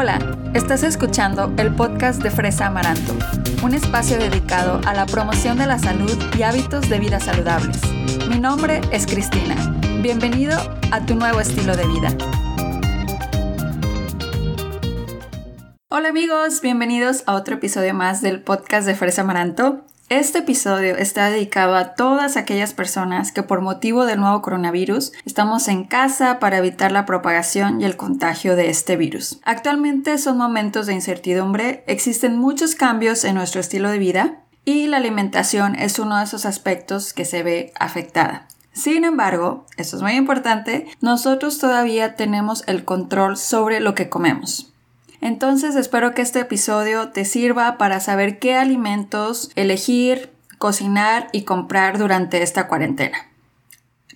Hola, estás escuchando el podcast de Fresa Amaranto, un espacio dedicado a la promoción de la salud y hábitos de vida saludables. Mi nombre es Cristina. Bienvenido a tu nuevo estilo de vida. Hola amigos, bienvenidos a otro episodio más del podcast de Fresa Amaranto. Este episodio está dedicado a todas aquellas personas que por motivo del nuevo coronavirus estamos en casa para evitar la propagación y el contagio de este virus. Actualmente son momentos de incertidumbre, existen muchos cambios en nuestro estilo de vida y la alimentación es uno de esos aspectos que se ve afectada. Sin embargo, esto es muy importante, nosotros todavía tenemos el control sobre lo que comemos. Entonces espero que este episodio te sirva para saber qué alimentos elegir, cocinar y comprar durante esta cuarentena.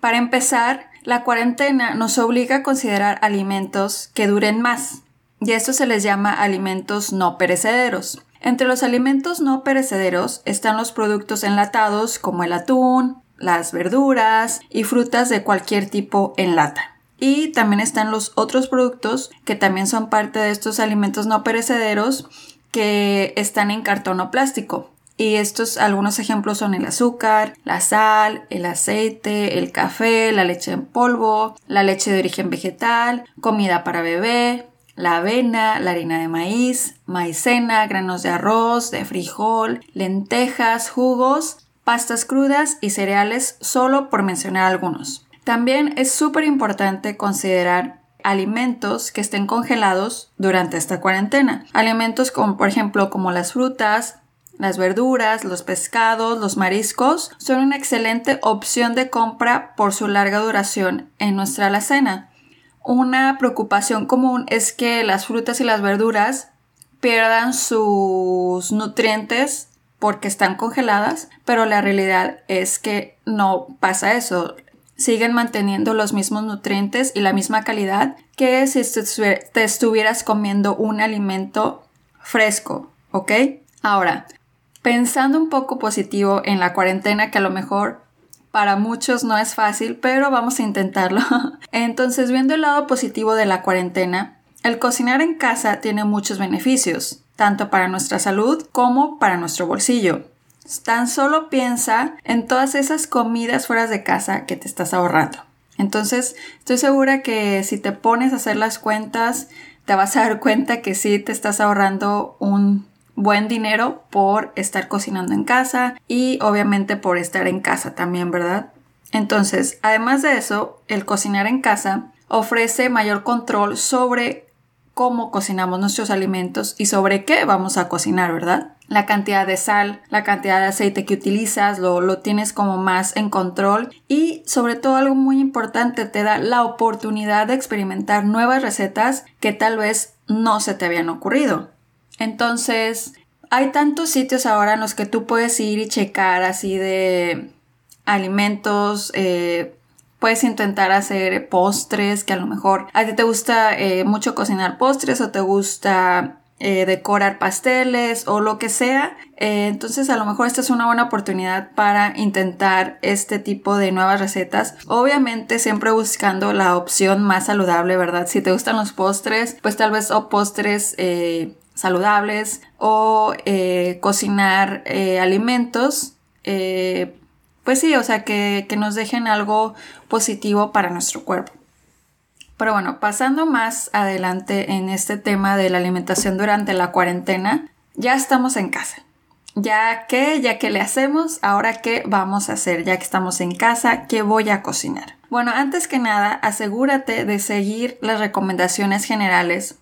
Para empezar, la cuarentena nos obliga a considerar alimentos que duren más, y esto se les llama alimentos no perecederos. Entre los alimentos no perecederos están los productos enlatados como el atún, las verduras y frutas de cualquier tipo en lata. Y también están los otros productos que también son parte de estos alimentos no perecederos que están en cartón o plástico. Y estos algunos ejemplos son el azúcar, la sal, el aceite, el café, la leche en polvo, la leche de origen vegetal, comida para bebé, la avena, la harina de maíz, maicena, granos de arroz, de frijol, lentejas, jugos, pastas crudas y cereales, solo por mencionar algunos. También es súper importante considerar alimentos que estén congelados durante esta cuarentena. Alimentos como por ejemplo como las frutas, las verduras, los pescados, los mariscos son una excelente opción de compra por su larga duración en nuestra alacena. Una preocupación común es que las frutas y las verduras pierdan sus nutrientes porque están congeladas, pero la realidad es que no pasa eso siguen manteniendo los mismos nutrientes y la misma calidad que si te estuvieras comiendo un alimento fresco, ¿ok? Ahora, pensando un poco positivo en la cuarentena, que a lo mejor para muchos no es fácil, pero vamos a intentarlo. Entonces, viendo el lado positivo de la cuarentena, el cocinar en casa tiene muchos beneficios, tanto para nuestra salud como para nuestro bolsillo. Tan solo piensa en todas esas comidas fuera de casa que te estás ahorrando. Entonces, estoy segura que si te pones a hacer las cuentas, te vas a dar cuenta que sí te estás ahorrando un buen dinero por estar cocinando en casa y obviamente por estar en casa también, ¿verdad? Entonces, además de eso, el cocinar en casa ofrece mayor control sobre cómo cocinamos nuestros alimentos y sobre qué vamos a cocinar, ¿verdad? La cantidad de sal, la cantidad de aceite que utilizas, lo, lo tienes como más en control y sobre todo algo muy importante, te da la oportunidad de experimentar nuevas recetas que tal vez no se te habían ocurrido. Entonces, hay tantos sitios ahora en los que tú puedes ir y checar así de alimentos, eh, Puedes intentar hacer postres que a lo mejor a ti te gusta eh, mucho cocinar postres o te gusta eh, decorar pasteles o lo que sea. Eh, entonces a lo mejor esta es una buena oportunidad para intentar este tipo de nuevas recetas. Obviamente siempre buscando la opción más saludable, ¿verdad? Si te gustan los postres, pues tal vez o postres saludables o cocinar alimentos pues sí, o sea, que, nos dejen algo positivo para nuestro cuerpo. Pero bueno, pasando más adelante en este tema de la alimentación durante la cuarentena, ya estamos en casa. Ya que, ya que le hacemos, ahora qué vamos a hacer, ya que estamos en casa, ¿qué voy a cocinar? Bueno, antes que nada, asegúrate de seguir las recomendaciones generales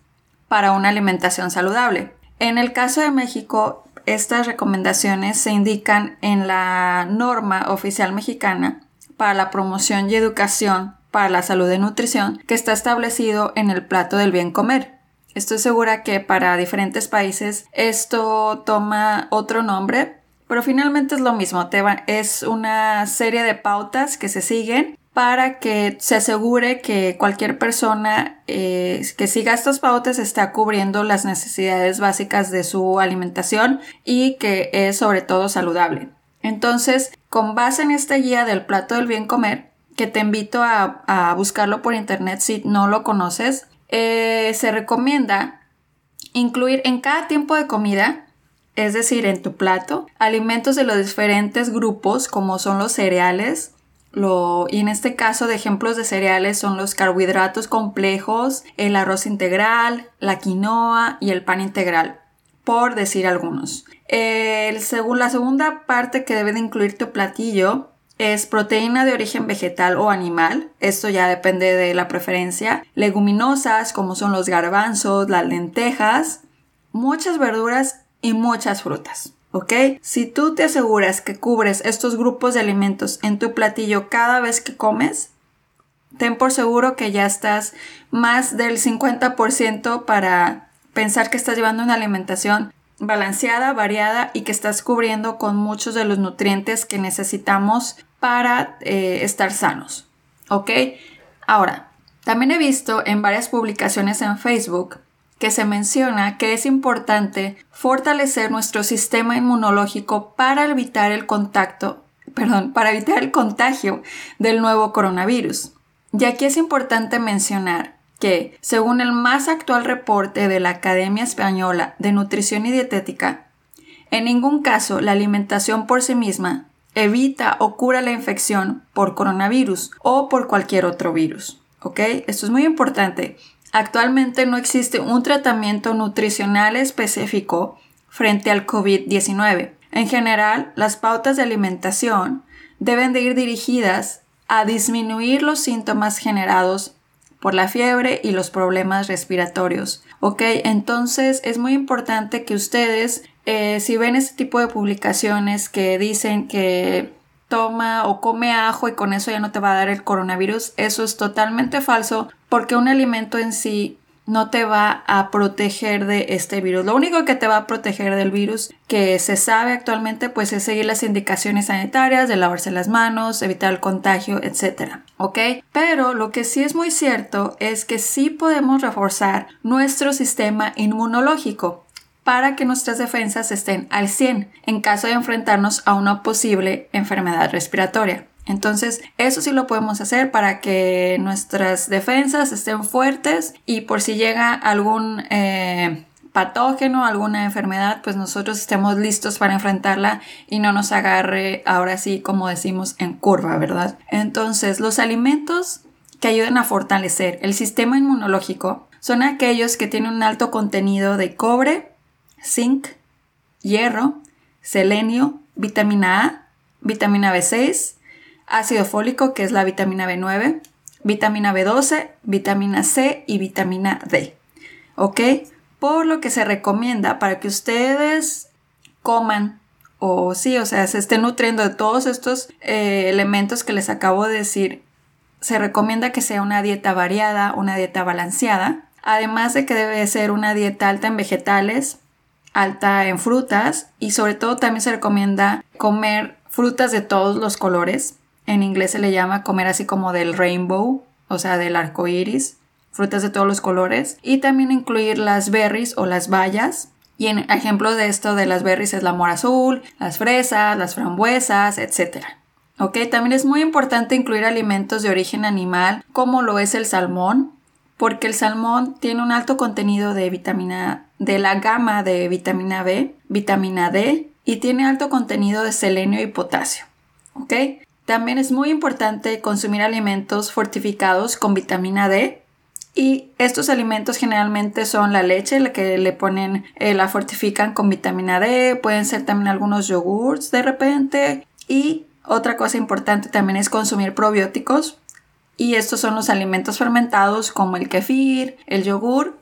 para una alimentación saludable. En el caso de México, estas recomendaciones se indican en la norma oficial mexicana para la promoción y educación para la salud y nutrición que está establecido en el plato del bien comer. Estoy segura que para diferentes países esto toma otro nombre, pero finalmente es lo mismo. es una serie de pautas que se siguen para que se asegure que cualquier persona eh, que siga estos pautas está cubriendo las necesidades básicas de su alimentación y que es sobre todo saludable. Entonces, con base en esta guía del plato del bien comer, que te invito a, buscarlo por internet si no lo conoces, eh, se recomienda incluir en cada tiempo de comida es decir, en tu plato, alimentos de los diferentes grupos como son los cereales, lo, y en este caso de ejemplos de cereales son los carbohidratos complejos, el arroz integral, la quinoa y el pan integral, por decir algunos. El, según, la segunda parte que debe de incluir tu platillo es proteína de origen vegetal o animal, esto ya depende de la preferencia, leguminosas como son los garbanzos, las lentejas, muchas verduras y muchas frutas. ¿Ok? Si tú te aseguras que cubres estos grupos de alimentos en tu platillo cada vez que comes, ten por seguro que ya estás más del 50% para pensar que estás llevando una alimentación balanceada, variada y que estás cubriendo con muchos de los nutrientes que necesitamos para eh, estar sanos. ¿Ok? Ahora, también he visto en varias publicaciones en Facebook que se menciona que es importante fortalecer nuestro sistema inmunológico para evitar el contacto, perdón, para evitar el contagio del nuevo coronavirus. Y aquí es importante mencionar que, según el más actual reporte de la Academia Española de Nutrición y Dietética, en ningún caso la alimentación por sí misma evita o cura la infección por coronavirus o por cualquier otro virus. Esto es muy importante Actualmente no existe un tratamiento nutricional específico frente al COVID-19. En general, las pautas de alimentación deben de ir dirigidas a disminuir los síntomas generados por la fiebre y los problemas respiratorios. Ok, entonces es muy importante que ustedes, eh, si ven este tipo de publicaciones que dicen que toma o come ajo y con eso ya no te va a dar el coronavirus. Eso es totalmente falso porque un alimento en sí no te va a proteger de este virus. Lo único que te va a proteger del virus que se sabe actualmente pues es seguir las indicaciones sanitarias de lavarse las manos, evitar el contagio, etc. ¿Ok? Pero lo que sí es muy cierto es que sí podemos reforzar nuestro sistema inmunológico para que nuestras defensas estén al 100 en caso de enfrentarnos a una posible enfermedad respiratoria. Entonces, eso sí lo podemos hacer para que nuestras defensas estén fuertes y por si llega algún eh, patógeno, alguna enfermedad, pues nosotros estemos listos para enfrentarla y no nos agarre ahora sí, como decimos, en curva, ¿verdad? Entonces, los alimentos que ayudan a fortalecer el sistema inmunológico son aquellos que tienen un alto contenido de cobre, zinc, hierro, selenio, vitamina A, vitamina B6, ácido fólico, que es la vitamina B9, vitamina B12, vitamina C y vitamina D. ¿Ok? Por lo que se recomienda para que ustedes coman o sí, o sea, se estén nutriendo de todos estos eh, elementos que les acabo de decir, se recomienda que sea una dieta variada, una dieta balanceada, además de que debe ser una dieta alta en vegetales, alta en frutas y sobre todo también se recomienda comer frutas de todos los colores. En inglés se le llama comer así como del rainbow, o sea, del arco iris, frutas de todos los colores. Y también incluir las berries o las bayas. Y en ejemplo de esto de las berries es la mora azul, las fresas, las frambuesas, etc. Ok, también es muy importante incluir alimentos de origen animal, como lo es el salmón, porque el salmón tiene un alto contenido de vitamina de la gama de vitamina B, vitamina D y tiene alto contenido de selenio y potasio. ¿Ok? También es muy importante consumir alimentos fortificados con vitamina D y estos alimentos generalmente son la leche, la que le ponen, eh, la fortifican con vitamina D, pueden ser también algunos yogurts de repente y otra cosa importante también es consumir probióticos y estos son los alimentos fermentados como el kefir, el yogur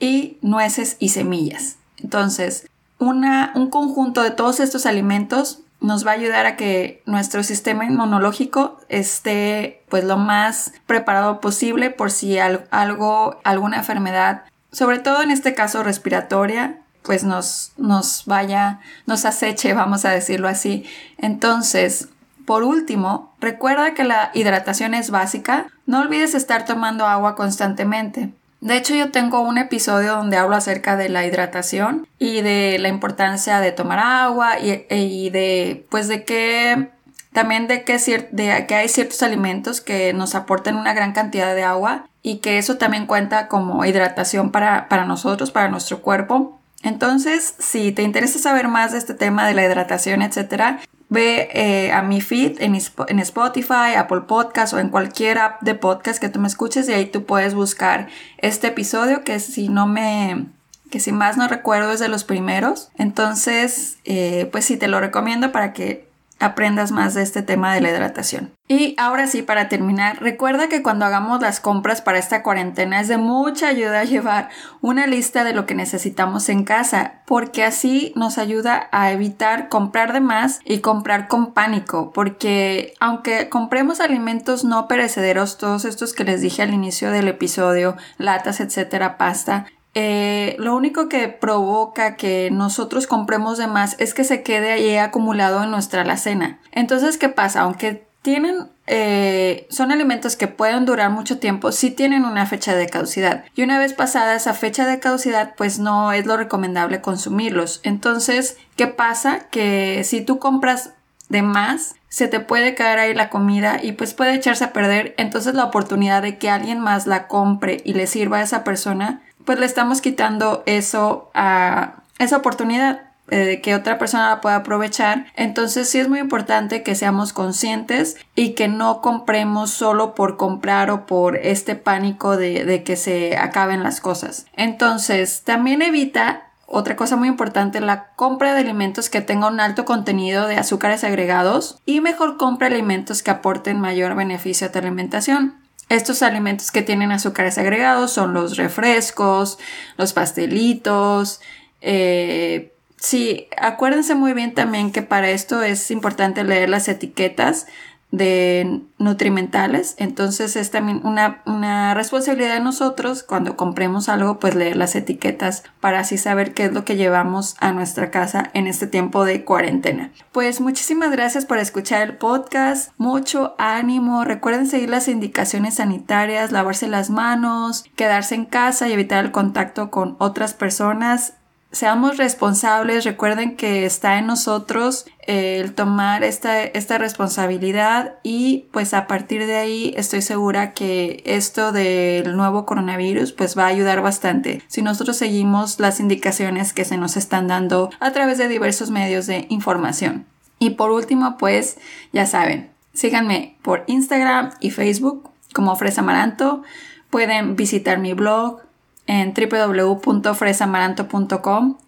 y nueces y semillas. Entonces, una, un conjunto de todos estos alimentos nos va a ayudar a que nuestro sistema inmunológico esté pues lo más preparado posible por si algo, alguna enfermedad, sobre todo en este caso respiratoria, pues nos, nos vaya, nos aceche, vamos a decirlo así. Entonces, por último, recuerda que la hidratación es básica. No olvides estar tomando agua constantemente. De hecho, yo tengo un episodio donde hablo acerca de la hidratación y de la importancia de tomar agua y, y de, pues, de qué también de que, de que hay ciertos alimentos que nos aportan una gran cantidad de agua y que eso también cuenta como hidratación para, para nosotros, para nuestro cuerpo. Entonces, si te interesa saber más de este tema de la hidratación, etcétera, ve eh, a mi feed en, en, Spotify, Apple Podcast o en cualquier app de podcast que tú me escuches y ahí tú puedes buscar este episodio que si no me que si más no recuerdo es de los primeros. Entonces, eh, pues sí, te lo recomiendo para que aprendas más de este tema de la hidratación. Y ahora sí, para terminar, recuerda que cuando hagamos las compras para esta cuarentena es de mucha ayuda llevar una lista de lo que necesitamos en casa, porque así nos ayuda a evitar comprar de más y comprar con pánico, porque aunque compremos alimentos no perecederos, todos estos que les dije al inicio del episodio, latas, etcétera, pasta, eh, lo único que provoca que nosotros compremos de más es que se quede ahí acumulado en nuestra alacena. Entonces, ¿qué pasa? Aunque tienen, eh, son alimentos que pueden durar mucho tiempo, sí tienen una fecha de caducidad. Y una vez pasada esa fecha de caducidad, pues no es lo recomendable consumirlos. Entonces, ¿qué pasa? Que si tú compras de más, se te puede caer ahí la comida y pues puede echarse a perder. Entonces la oportunidad de que alguien más la compre y le sirva a esa persona pues le estamos quitando eso a esa oportunidad eh, que otra persona la pueda aprovechar. Entonces sí es muy importante que seamos conscientes y que no compremos solo por comprar o por este pánico de, de que se acaben las cosas. Entonces también evita otra cosa muy importante, la compra de alimentos que tengan un alto contenido de azúcares agregados y mejor compra alimentos que aporten mayor beneficio a tu alimentación. Estos alimentos que tienen azúcares agregados son los refrescos, los pastelitos. Eh, sí, acuérdense muy bien también que para esto es importante leer las etiquetas de nutrimentales. Entonces es también una, una, responsabilidad de nosotros cuando compremos algo, pues leer las etiquetas para así saber qué es lo que llevamos a nuestra casa en este tiempo de cuarentena. Pues muchísimas gracias por escuchar el podcast. Mucho ánimo. Recuerden seguir las indicaciones sanitarias, lavarse las manos, quedarse en casa y evitar el contacto con otras personas seamos responsables, recuerden que está en nosotros eh, el tomar esta, esta responsabilidad y pues a partir de ahí estoy segura que esto del nuevo coronavirus pues va a ayudar bastante si nosotros seguimos las indicaciones que se nos están dando a través de diversos medios de información. Y por último pues ya saben, síganme por Instagram y Facebook como Fresa Amaranto, pueden visitar mi blog en www.fresamaranto.com.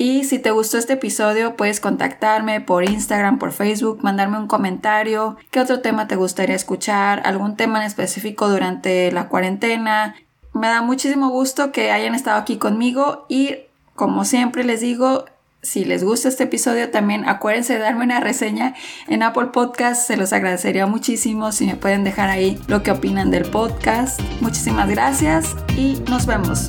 Y si te gustó este episodio, puedes contactarme por Instagram, por Facebook, mandarme un comentario, qué otro tema te gustaría escuchar, algún tema en específico durante la cuarentena. Me da muchísimo gusto que hayan estado aquí conmigo y como siempre les digo, si les gusta este episodio, también acuérdense de darme una reseña en Apple Podcast. Se los agradecería muchísimo si me pueden dejar ahí lo que opinan del podcast. Muchísimas gracias y nos vemos.